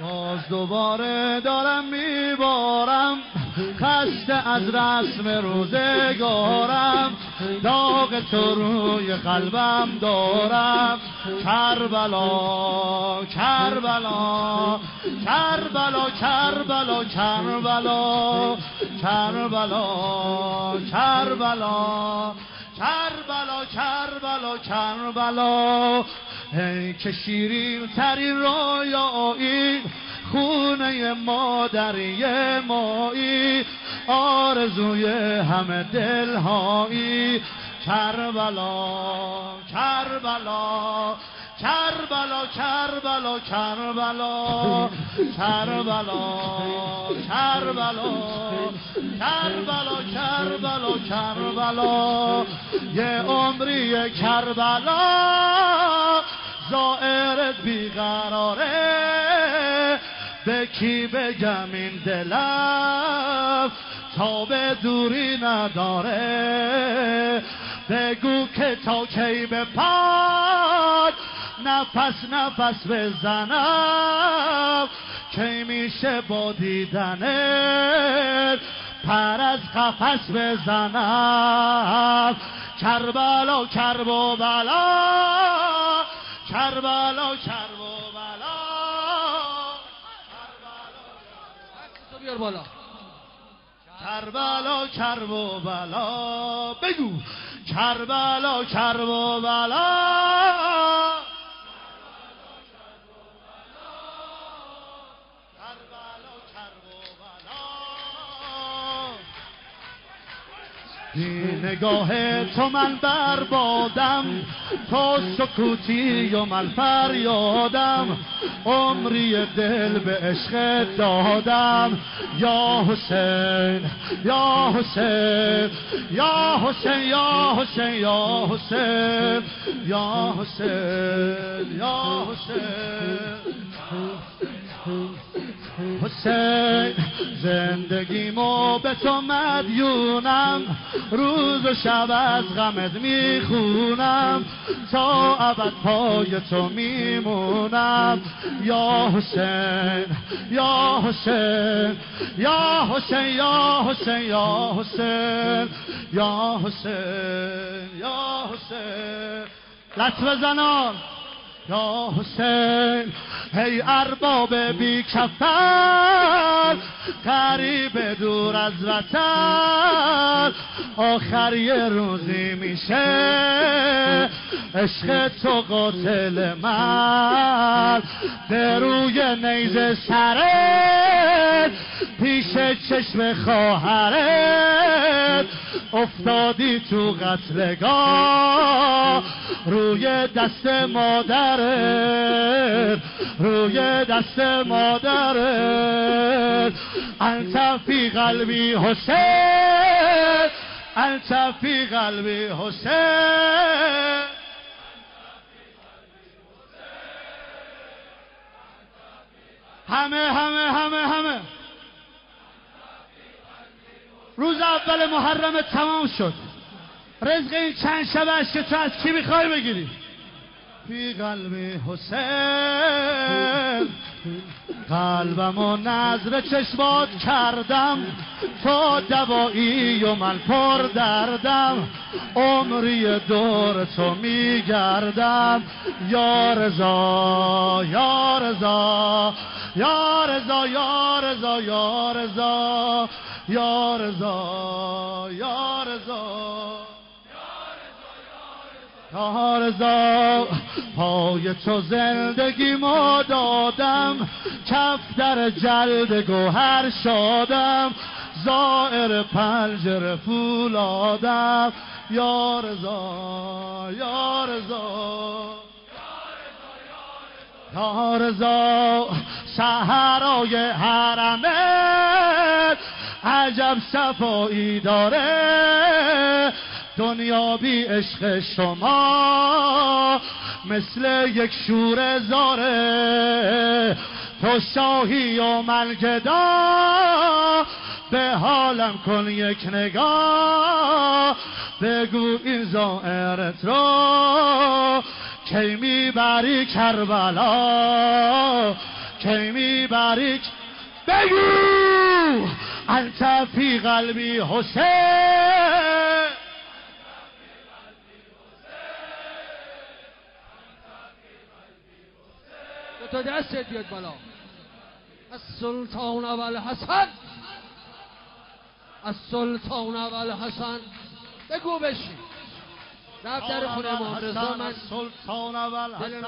باز دوباره دارم میبارم. خسته از رسم روزگارم. داغ تو روی قلبم دارم. کربلا کربلا کربلا کربلا کربلا کربلا کربلا کربلا کربلا کربلا. ای که شیرین ترین رویایی خونه مادری مایی آرزوی همه دلهایی. کربلا کربلا کربلا کربلا کربلا کربلا کربلا کربلا کربلا کربلا. یه عمری کربلا زائرت بیقراره. به کی بگم این دلم؟ تا به دوری نداره. بگو که تا کی به پاد نفس نفس بزنم. کی میشه با دیدنت پر از قفس بزنم. کربلا کرب و بلا کربلا. کرب بیار بالا. کربلا کرب و بلا بگو. کربلا کرب و بلا بی نگاه تو من بربادم تو سکوتی و من فریادم. عمری دل به عشق دادم. یا حسین یا حسین یا حسین یا حسین یا حسین یا حسین یا حسین. حسین زندگیمو به تو مدیونم. روز و شب از غمت می‌خونم. تا ابد پای تو میمونم. یا حسین یا حسین یا حسین یا حسین یا حسین یا حسین یا حسین. لط بزنان یا حسین هی ارباب بی کفر قریب دور از وطن آخر یه روزی میشه عشق تو قاتل من به روی نیز سرت پیش چشم خواهرت. افتادی تو قتلگاه. روی دست مادرت. روی دست مادرت. انت فی قلبی حسین. انت فی قلبی حسین. همه همه همه همه. روز اول محرم تمام شد. رزق این چند شبش که تو از کی می‌خوای بگیری؟ فی قلب حسین. قلبم و نظر چشمات کردم. تو دوایی و من پر دردم. عمری دور تو میگردم. یا رضا یا رضا یا رضا یا رضا یا رضا یا رضا یا رضا یا رضا پای تو زندگی ما دادم کف در جلد گوهر شادم زائر پنجره فولادم یا رضا یا رضا یا رضا سهرای حرمت عجب صفایی داره. دنیا بی عشق شما مثل یک شور زاره. تو شاهی و من گدا به حالم کن یک نگاه بگو این زائرت رو کی می‌بری کربلا؟ کی می‌بری بگو! انت فی قلبی حسین. تا دستت بیاد بالا. از سلطان اول حسن. از سلطان اول حسن. بگو بشین. رفت در خونه امام رضا من سلطان اول حسن.